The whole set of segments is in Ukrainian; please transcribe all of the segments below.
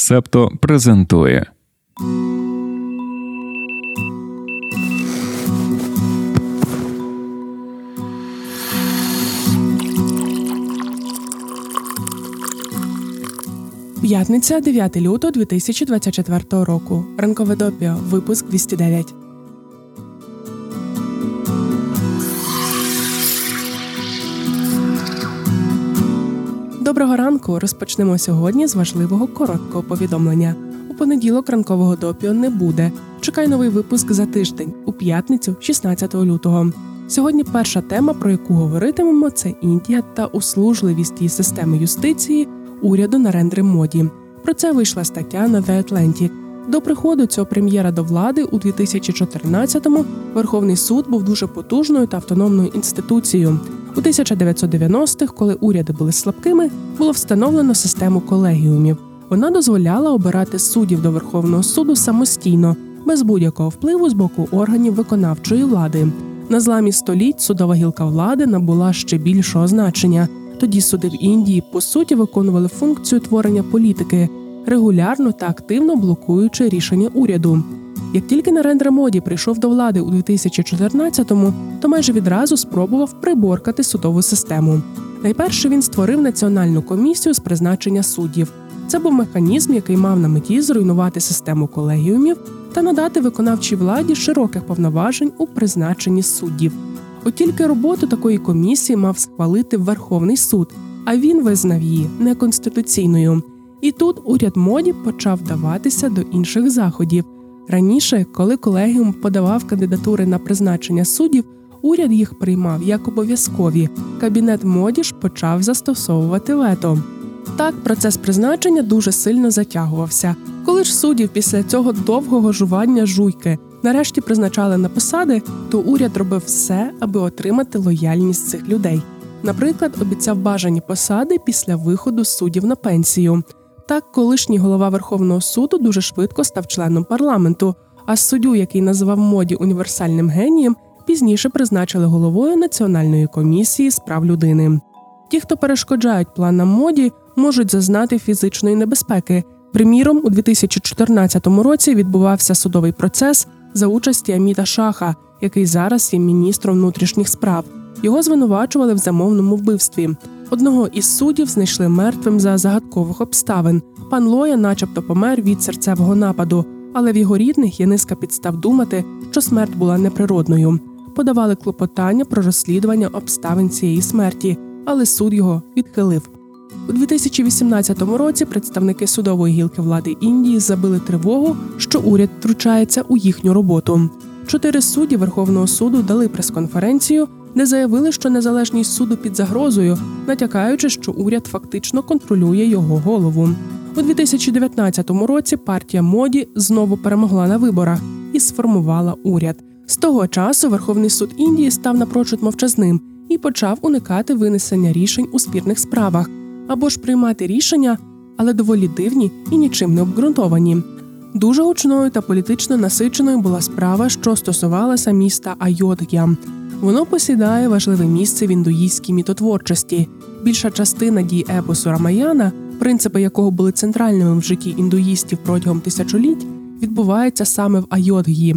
Септо презентує. П'ятниця 9 лютого 2024 року. Ранкове допіо. Випуск 209. Доброго ранку. Розпочнемо сьогодні з важливого короткого повідомлення. У понеділок ранкового допіо не буде. Чекай новий випуск за тиждень у п'ятницю, 16 лютого. Сьогодні перша тема, про яку говоритимемо, це Індія та услужливість її системи юстиції уряду на рендри моді. Про це вийшла стаття на The Atlantic. До приходу цього прем'єра до влади у 2014-му Верховний суд був дуже потужною та автономною інституцією. У 1990-х, коли уряди були слабкими, було встановлено систему колегіумів. Вона дозволяла обирати суддів до Верховного суду самостійно, без будь-якого впливу з боку органів виконавчої влади. На зламі століть судова гілка влади набула ще більшого значення. Тоді суди в Індії по суті виконували функцію творення політики, регулярно та активно блокуючи рішення уряду. Як тільки Нарендра Моді прийшов до влади у 2014-му, то майже відразу спробував приборкати судову систему. Найперше він створив національну комісію з призначення суддів. Це був механізм, який мав на меті зруйнувати систему колегіумів та надати виконавчій владі широких повноважень у призначенні суддів. От тільки роботу такої комісії мав схвалити Верховний суд, а він визнав її неконституційною. І тут уряд моді почав даватися до інших заходів. Раніше, коли колегіум подавав кандидатури на призначення суддів, уряд їх приймав як обов'язкові. Кабінет моді ж почав застосовувати вето. Так, процес призначення дуже сильно затягувався. Коли ж суддів після цього довгого жування жуйки нарешті призначали на посади, то уряд робив все, аби отримати лояльність цих людей. Наприклад, обіцяв бажані посади після виходу суддів на пенсію. Так, колишній голова Верховного суду дуже швидко став членом парламенту, а суддю, який називав моді універсальним генієм, пізніше призначили головою Національної комісії з прав людини. Ті, хто перешкоджають планам моді, можуть зазнати фізичної небезпеки. Приміром, у 2014 році відбувався судовий процес за участі Аміта Шаха, який зараз є міністром внутрішніх справ. Його звинувачували в замовному вбивстві. Одного із суддів знайшли мертвим за загадкових обставин. Пан Лоя, начебто, помер від серцевого нападу, але в його рідних є низка підстав думати, що смерть була неприродною. Подавали клопотання про розслідування обставин цієї смерті, але суд його відхилив. У 2018 році представники судової гілки влади Індії забили тривогу, що уряд втручається у їхню роботу. Чотири судді Верховного суду дали прес-конференцію, де заявили, що незалежність суду під загрозою, натякаючи, що уряд фактично контролює його голову. У 2019 році партія моді знову перемогла на виборах і сформувала уряд. З того часу Верховний суд Індії став напрочуд мовчазним і почав уникати винесення рішень у спірних справах або ж приймати рішення, але доволі дивні і нічим не обґрунтовані. Дуже гучною та політично насиченою була справа, що стосувалася міста Айодгя. Воно посідає важливе місце в індуїстській мітотворчості. Більша частина дій епосу Рамаяна, принципи якого були центральними в житті індуїстів протягом тисячоліть, відбувається саме в Айодгі.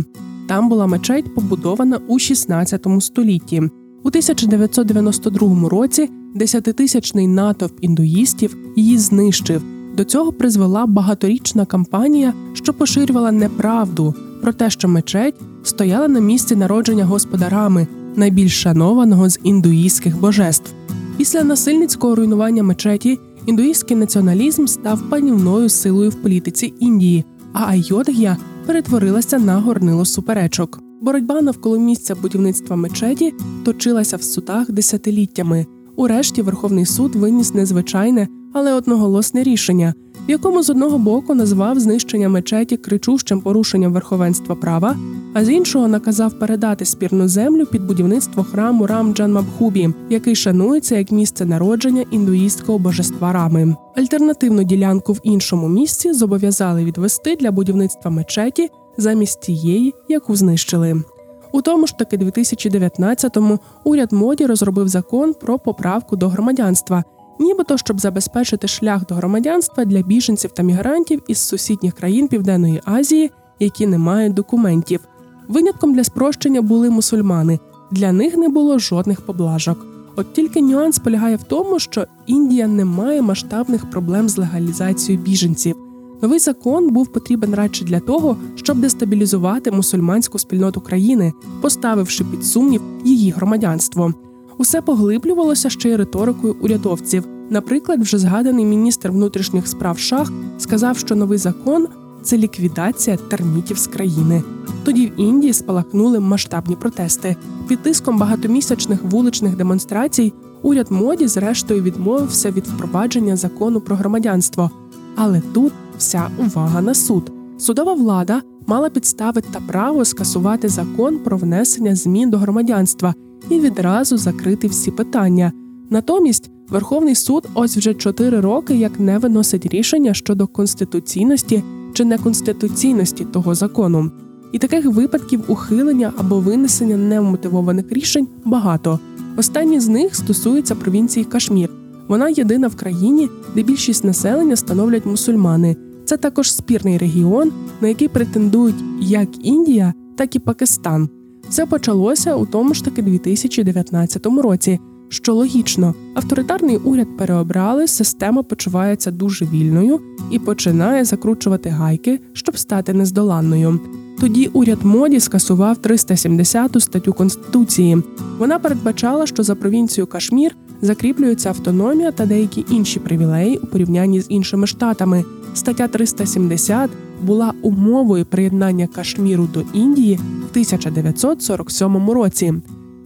Там була мечеть, побудована у 16 столітті. У 1992 році десятитисячний натовп індуїстів її знищив. До цього призвела багаторічна кампанія, що поширювала неправду про те, що мечеть стояла на місці народження господа Рами, найбільш шанованого з індуїстських божеств. Після насильницького руйнування мечеті індуїстський націоналізм став панівною силою в політиці Індії, а Айодгія перетворилася на горнило суперечок. Боротьба навколо місця будівництва мечеті точилася в судах десятиліттями. Урешті Верховний суд виніс незвичайне, але одноголосне рішення, в якому з одного боку назвав знищення мечеті кричущим порушенням верховенства права, а з іншого наказав передати спірну землю під будівництво храму Рам Джанмабхубі, який шанується як місце народження індуїстського божества Рами. Альтернативну ділянку в іншому місці зобов'язали відвести для будівництва мечеті замість тієї, яку знищили. У тому ж таки 2019-му уряд моді розробив закон про поправку до громадянства, нібито щоб забезпечити шлях до громадянства для біженців та мігрантів із сусідніх країн Південної Азії, які не мають документів. Винятком для спрощення були мусульмани. Для них не було жодних поблажок. От тільки нюанс полягає в тому, що Індія не має масштабних проблем з легалізацією біженців. Новий закон був потрібен радше для того, щоб дестабілізувати мусульманську спільноту країни, поставивши під сумнів її громадянство. Усе поглиблювалося ще й риторикою урядовців. Наприклад, вже згаданий міністр внутрішніх справ Шах сказав, що новий закон це ліквідація термітів з країни. Тоді в Індії спалахнули масштабні протести. Під тиском багатомісячних вуличних демонстрацій уряд моді, зрештою, відмовився від впровадження закону про громадянство. Але тут вся увага на суд. Судова влада мала підстави та право скасувати закон про внесення змін до громадянства і відразу закрити всі питання. Натомість Верховний суд ось вже чотири роки як не виносить рішення щодо конституційності чи неконституційності того закону. І таких випадків ухилення або винесення невмотивованих рішень багато. Останні з них стосуються провінції Кашмір. Вона єдина в країні, де більшість населення становлять мусульмани. Це також спірний регіон, на який претендують як Індія, так і Пакистан. Це почалося у тому ж таки 2019 році. Що логічно, авторитарний уряд переобрали, система почувається дуже вільною і починає закручувати гайки, щоб стати нездоланною. Тоді уряд моді скасував 370-ту статтю конституції. Вона передбачала, що за провінцію Кашмір закріплюється автономія та деякі інші привілеї у порівнянні з іншими штатами. Стаття 370 була умовою приєднання Кашміру до Індії в 1947 році.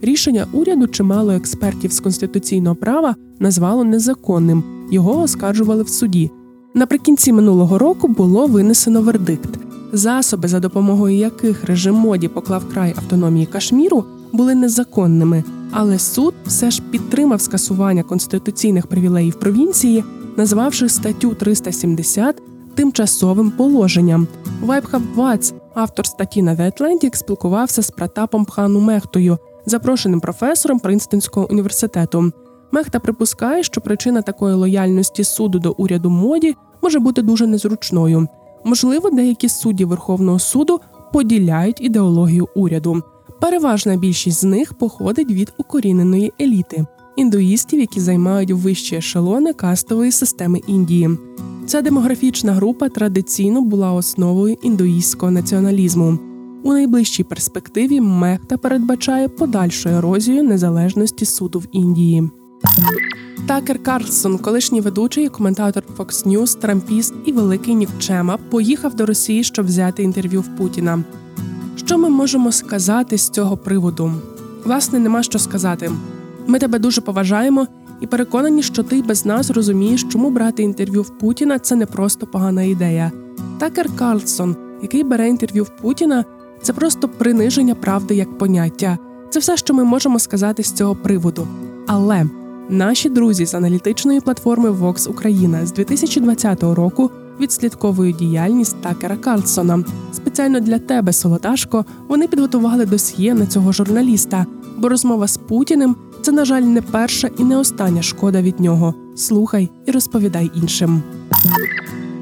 Рішення уряду чимало експертів з конституційного права назвало незаконним. Його оскаржували в суді. Наприкінці минулого року було винесено вердикт. Засоби, за допомогою яких режим моді поклав край автономії Кашміру, були незаконними, але суд все ж підтримав скасування конституційних привілеїв провінції, назвавши статтю 370 тимчасовим положенням. Вайбхаб Вац, автор статті на The Atlantic, спілкувався з Пратапом Пхану Мехтою, запрошеним професором Принстонського університету. Мехта припускає, що причина такої лояльності суду до уряду моді може бути дуже незручною. Можливо, деякі судді Верховного суду поділяють ідеологію уряду. Переважна більшість з них походить від укоріненої еліти індуїстів, які займають вищі ешелони кастової системи Індії. Ця демографічна група традиційно була основою індуїстського націоналізму. У найближчій перспективі Мехта передбачає подальшу ерозію незалежності суду в Індії. Такер Карлсон, колишній ведучий і коментатор Fox News, трампіст і великий нікчема, поїхав до Росії, щоб взяти інтерв'ю в Путіна. Що ми можемо сказати з цього приводу? Власне, нема що сказати. Ми тебе дуже поважаємо і переконані, що ти без нас розумієш, чому брати інтерв'ю в Путіна це не просто погана ідея. Такер Карлсон, який бере інтерв'ю в Путіна, це просто приниження правди як поняття. Це все, що ми можемо сказати з цього приводу. Але наші друзі з аналітичної платформи Vox Україна з 2020 року відслідковують діяльність Такера Карлсона. Спеціально для тебе, Солодашко, вони підготували досьє на цього журналіста, бо розмова з Путіним це, на жаль, не перша і не остання шкода від нього. Слухай і розповідай іншим.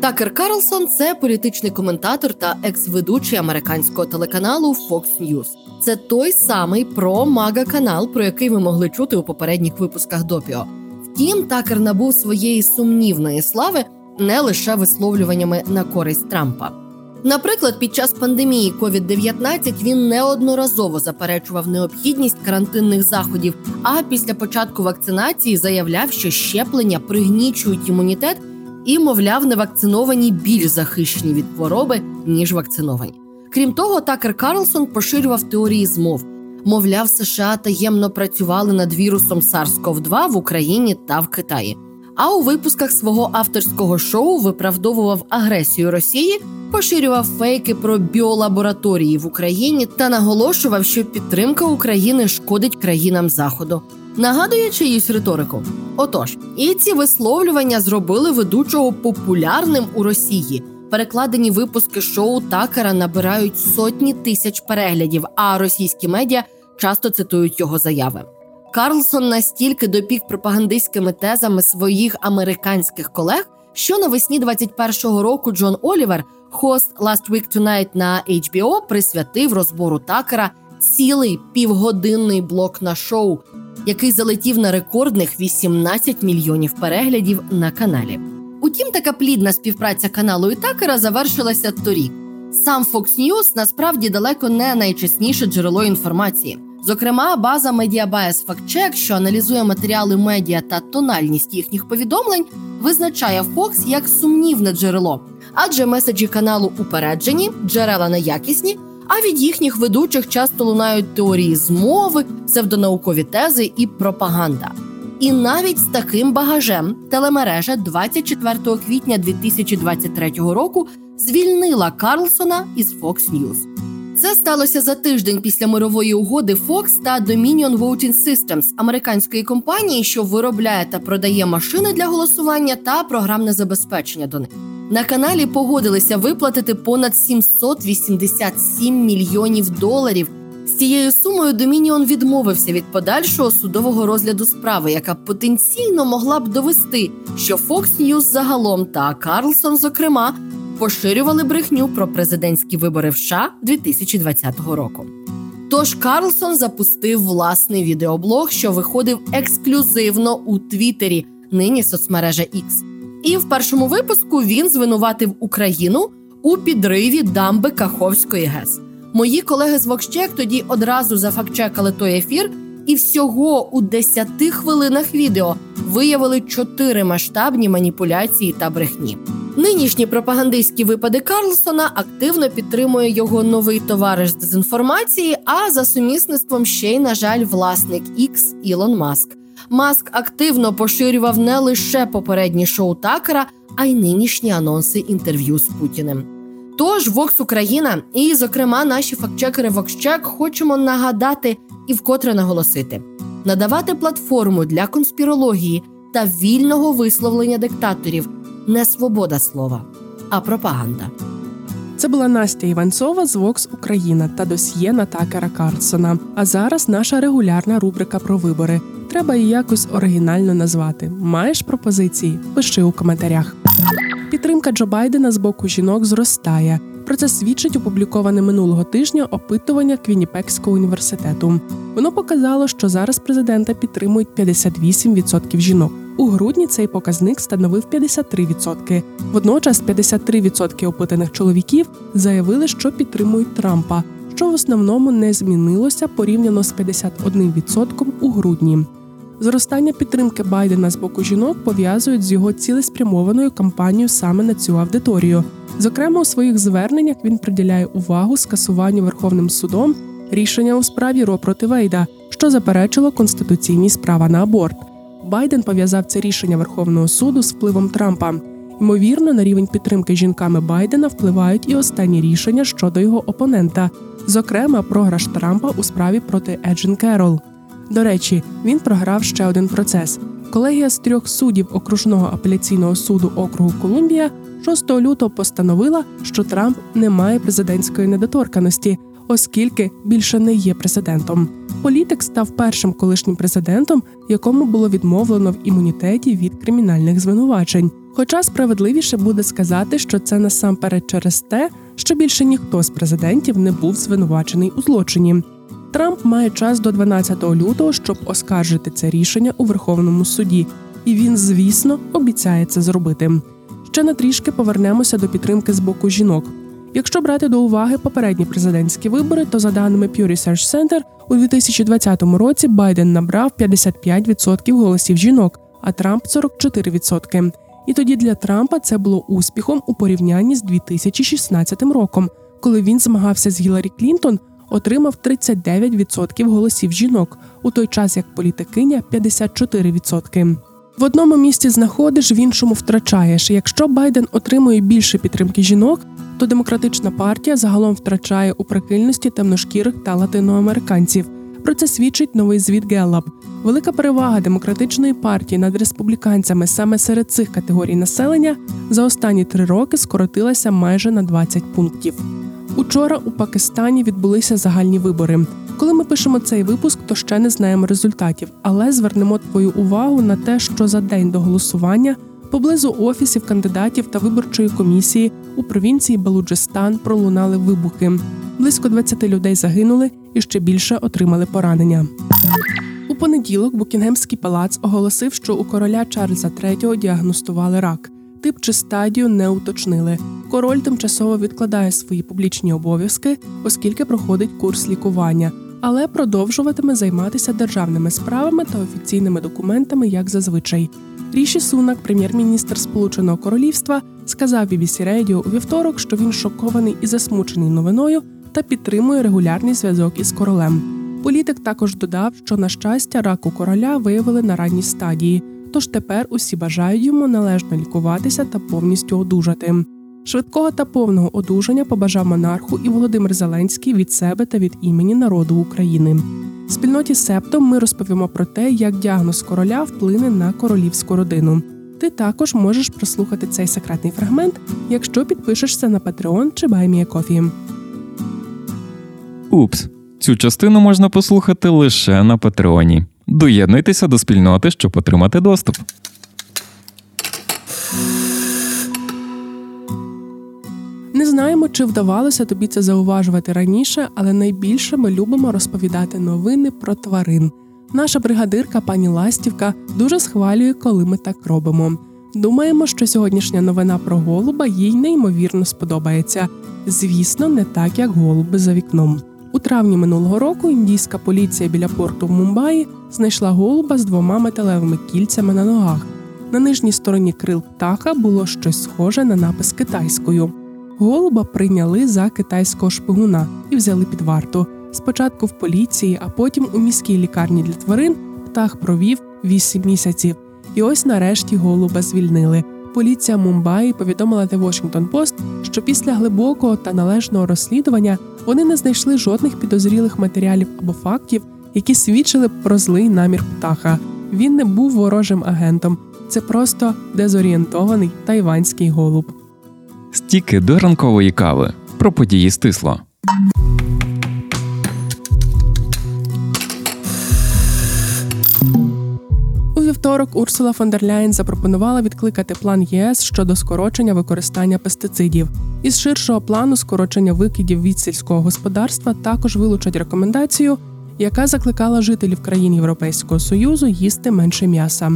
Такер Карлсон це політичний коментатор та екс-ведучий американського телеканалу Fox News. Це той самий про мага канал, про який ви могли чути у попередніх випусках допіо. Втім, такер набув своєї сумнівної слави не лише висловлюваннями на користь Трампа. Наприклад, під час пандемії COVID-19 він неодноразово заперечував необхідність карантинних заходів. А після початку вакцинації заявляв, що щеплення пригнічують імунітет і, мовляв, невакциновані більш захищені від хвороби ніж вакциновані. Крім того, Такер Карлсон поширював теорії змов. Мовляв, США таємно працювали над вірусом SARS-CoV-2 в Україні та в Китаї. А у випусках свого авторського шоу виправдовував агресію Росії, поширював фейки про біолабораторії в Україні та наголошував, що підтримка України шкодить країнам Заходу. Нагадує чиюсь риторику. Отож, і ці висловлювання зробили ведучого популярним у Росії. Перекладені випуски шоу Такера набирають сотні тисяч переглядів, а російські медіа часто цитують його заяви. Карлсон настільки допік пропагандистськими тезами своїх американських колег, що навесні 21-го року Джон Олівер, хост Last Week Tonight на HBO, присвятив розбору такера цілий півгодинний блок на шоу, який залетів на рекордних 18 мільйонів переглядів на каналі. Утім, така плідна співпраця каналу і такера завершилася торік. Сам Fox News насправді далеко не найчесніше джерело інформації. Зокрема, база Mediabias FactCheck, що аналізує матеріали медіа та тональність їхніх повідомлень, визначає Fox як сумнівне джерело, адже меседжі каналу упереджені, джерела неякісні, а від їхніх ведучих часто лунають теорії змови, псевдонаукові тези і пропаганда. І навіть з таким багажем телемережа 24 квітня 2023 року звільнила Карлсона із Fox News. Це сталося за тиждень після мирової угоди Fox та Dominion Voting Systems американської компанії, що виробляє та продає машини для голосування та програмне забезпечення до них. На каналі погодилися виплатити понад 787 мільйонів доларів. З цією сумою Домініон відмовився від подальшого судового розгляду справи, яка потенційно могла б довести, що Fox News загалом та Карлсон, зокрема, поширювали брехню про президентські вибори в США 2020 року. Тож Карлсон запустив власний відеоблог, що виходив ексклюзивно у Твіттері, нині соцмережа X. І в першому випуску він звинуватив Україну у підриві дамби Каховської ГЕС. Мої колеги з Вокщек тоді одразу зафактчекали той ефір, і всього у 10 хвилинах відео виявили чотири масштабні маніпуляції та брехні. Нинішні пропагандистські випади Карлсона активно підтримує його новий товариш з дезінформації, а за сумісництвом ще й, на жаль, власник X Ілон Маск. Маск активно поширював не лише попередні шоу Такера, а й нинішні анонси інтерв'ю з Путіним. Тож Vox Україна і, зокрема, наші фактчекери VoxCheck хочемо нагадати і вкотре наголосити: надавати платформу для конспірології та вільного висловлення диктаторів не свобода слова, а пропаганда. Це була Настя Іванцова з Vox Україна та досьє Натакера Карлсона. А зараз наша регулярна рубрика про вибори. Треба її якось оригінально назвати. Маєш пропозиції? Пиши у коментарях. Підтримка Джо Байдена з боку жінок зростає. Про це свідчить опубліковане минулого тижня опитування Квінніпекського університету. Воно показало, що зараз президента підтримують 58% жінок. У грудні цей показник становив 53%. Водночас 53% опитаних чоловіків заявили, що підтримують Трампа, що в основному не змінилося порівняно з 51% у грудні. Зростання підтримки Байдена з боку жінок пов'язують з його цілеспрямованою кампанією саме на цю аудиторію. Зокрема, у своїх зверненнях він приділяє увагу скасуванню Верховним судом рішення у справі Ро проти Вейда, що заперечило конституційність права на аборт. Байден пов'язав це рішення Верховного суду з впливом Трампа. Ймовірно, на рівень підтримки жінками Байдена впливають і останні рішення щодо його опонента, зокрема програш Трампа у справі проти Еджин Керол. До речі, він програв ще один процес. Колегія з трьох суддів окружного апеляційного суду округу Колумбія 6 лютого постановила, що Трамп не має президентської недоторканості, оскільки більше не є президентом. Політик став першим колишнім президентом, якому було відмовлено в імунітеті від кримінальних звинувачень. Хоча справедливіше буде сказати, що це насамперед через те, що більше ніхто з президентів не був звинувачений у злочині. Трамп має час до 12 лютого, щоб оскаржити це рішення у Верховному суді, і він, звісно, обіцяє це зробити. Ще на трішки повернемося до підтримки з боку жінок. Якщо брати до уваги попередні президентські вибори, то за даними Pew Research Center, у 2020 році Байден набрав 55% голосів жінок, а Трамп 44%. І тоді для Трампа це було успіхом у порівнянні з 2016 роком, коли він змагався з Гіларі Клінтон отримав 39% голосів жінок, у той час як політикиня 54%. В одному місці знаходиш, в іншому втрачаєш. Якщо Байден отримує більше підтримки жінок, то демократична партія загалом втрачає у прихильності темношкірих та латиноамериканців. Про це свідчить новий звіт Геллап. Велика перевага демократичної партії над республіканцями саме серед цих категорій населення за останні три роки скоротилася майже на 20 пунктів. Учора у Пакистані відбулися загальні вибори. Коли ми пишемо цей випуск, то ще не знаємо результатів, але звернемо твою увагу на те, що за день до голосування поблизу офісів кандидатів та виборчої комісії у провінції Балуджистан пролунали вибухи. Близько 20 людей загинули і ще більше отримали поранення. У понеділок Букінгемський палац оголосив, що у короля Чарльза III діагностували рак. Тип чи стадію не уточнили. Король тимчасово відкладає свої публічні обов'язки, оскільки проходить курс лікування, але продовжуватиме займатися державними справами та офіційними документами, як зазвичай. Ріші Сунак, прем'єр-міністр Сполученого Королівства, сказав BBC Radio у вівторок, що він шокований і засмучений новиною та підтримує регулярний зв'язок із королем. Політик також додав, що на щастя раку короля виявили на ранній стадії, тож тепер усі бажають йому належно лікуватися та повністю одужати. Швидкого та повного одужання побажав монарху і Володимир Зеленський від себе та від імені народу України. Спільноті Септо ми розповімо про те, як діагноз короля вплине на королівську родину. Ти також можеш прослухати цей секретний фрагмент, якщо підпишешся на Patreon чи BuyMeACoffee. Упс, цю частину можна послухати лише на Патреоні. Доєднуйтеся до спільноти, щоб отримати доступ. Знаємо, чи вдавалося тобі це зауважувати раніше, але найбільше ми любимо розповідати новини про тварин. Наша бригадирка пані Ластівка дуже схвалює, коли ми так робимо. Думаємо, що сьогоднішня новина про голуба їй неймовірно сподобається. Звісно, не так, як голуби за вікном. У травні минулого року індійська поліція біля порту в Мумбаї знайшла голуба з двома металевими кільцями на ногах. На нижній стороні крил птаха було щось схоже на напис китайською. Голуба прийняли за китайського шпигуна і взяли під варту. Спочатку в поліції, а потім у міській лікарні для тварин птах провів 8 місяців. І ось нарешті голуба звільнили. Поліція Мумбаї повідомила The Washington Post, що після глибокого та належного розслідування вони не знайшли жодних підозрілих матеріалів або фактів, які свідчили про злий намір птаха. Він не був ворожим агентом. Це просто дезорієнтований тайванський голуб. Стіки до ранкової кави про події стисло. У вівторок Урсула фон дер Ляєн запропонувала відкликати план ЄС щодо скорочення використання пестицидів. Із ширшого плану скорочення викидів від сільського господарства також вилучать рекомендацію, яка закликала жителів країн Європейського союзу їсти менше м'яса.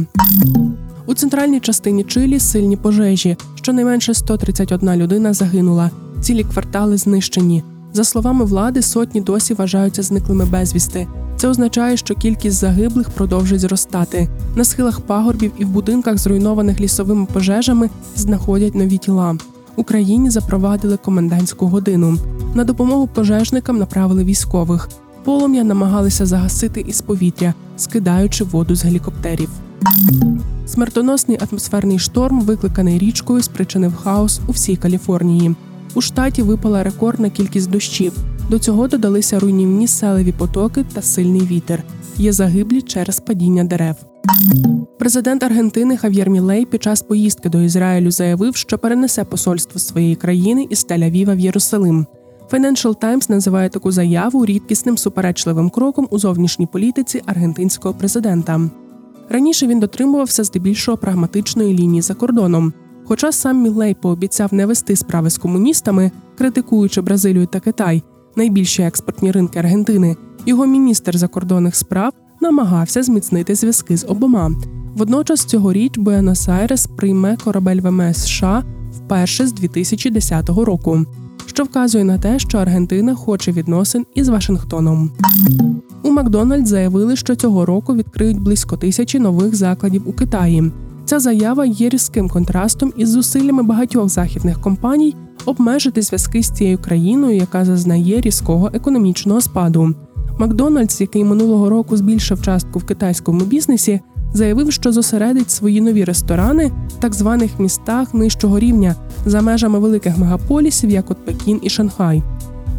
У центральній частині Чилі сильні пожежі. Щонайменше 131 людина загинула. Цілі квартали знищені. За словами влади, сотні досі вважаються зниклими безвісти. Це означає, що кількість загиблих продовжує зростати. На схилах пагорбів і в будинках, зруйнованих лісовими пожежами, знаходять нові тіла. Україні запровадили комендантську годину. На допомогу пожежникам направили військових. Полум'я намагалися загасити із повітря, скидаючи воду з гелікоптерів. Смертоносний атмосферний шторм, викликаний річкою, спричинив хаос у всій Каліфорнії. У штаті випала рекордна кількість дощів. До цього додалися руйнівні селеві потоки та сильний вітер. Є загиблі через падіння дерев. Президент Аргентини Хав'єр Мілей під час поїздки до Ізраїлю заявив, що перенесе посольство своєї країни із Тель-Авіва в Єрусалим. Financial Times називає таку заяву рідкісним суперечливим кроком у зовнішній політиці аргентинського президента. Раніше він дотримувався здебільшого прагматичної лінії за кордоном. Хоча сам Мілей пообіцяв не вести справи з комуністами, критикуючи Бразилію та Китай, найбільші експортні ринки Аргентини, його міністр закордонних справ намагався зміцнити зв'язки з обома. Водночас цьогоріч Буенос-Айрес прийме корабель ВМС США вперше з 2010 року, що вказує на те, що Аргентина хоче відносин із Вашингтоном. У Макдональд заявили, що цього року відкриють близько тисячі нових закладів у Китаї. Ця заява є різким контрастом із зусиллями багатьох західних компаній обмежити зв'язки з цією країною, яка зазнає різкого економічного спаду. Макдональдс, який минулого року збільшив частку в китайському бізнесі, заявив, що зосередить свої нові ресторани в так званих містах нижчого рівня за межами великих мегаполісів, як от Пекін і Шанхай.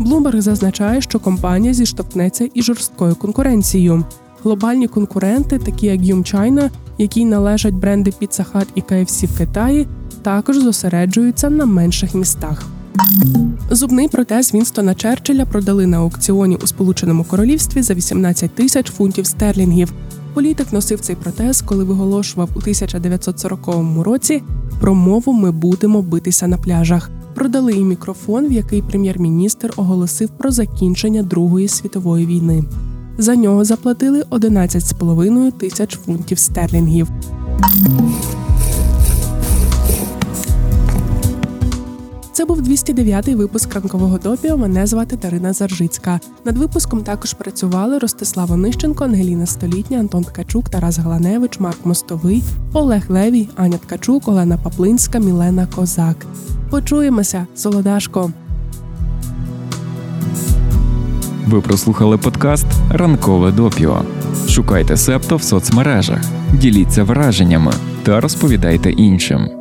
Bloomberg зазначає, що компанія зіштовхнеться із жорсткою конкуренцією. Глобальні конкуренти, такі як Yum China, якій належать бренди Pizza Hut і KFC в Китаї, також зосереджуються на менших містах. Зубний протез Вінстона Черчилля продали на аукціоні у Сполученому Королівстві за 18 тисяч фунтів стерлінгів. Політик носив цей протез, коли виголошував у 1940 році промову Ми будемо битися на пляжах. Продали і мікрофон, в який прем'єр-міністр оголосив про закінчення Другої світової війни. За нього заплатили 11,5 тисяч фунтів стерлінгів. Це був 209-й випуск ранкового допіо. Мене звати Дарина Заржицька. Над випуском також працювали Ростислава Нищенко, Ангеліна Столітня, Антон Ткачук, Тарас Галаневич, Марк Мостовий, Олег Левій, Аня Ткачук, Олена Паплинська, Мілена Козак. Почуємося, Солодашко. Ви прослухали подкаст Ранкове допіо. Шукайте септо в соцмережах, діліться враженнями та розповідайте іншим.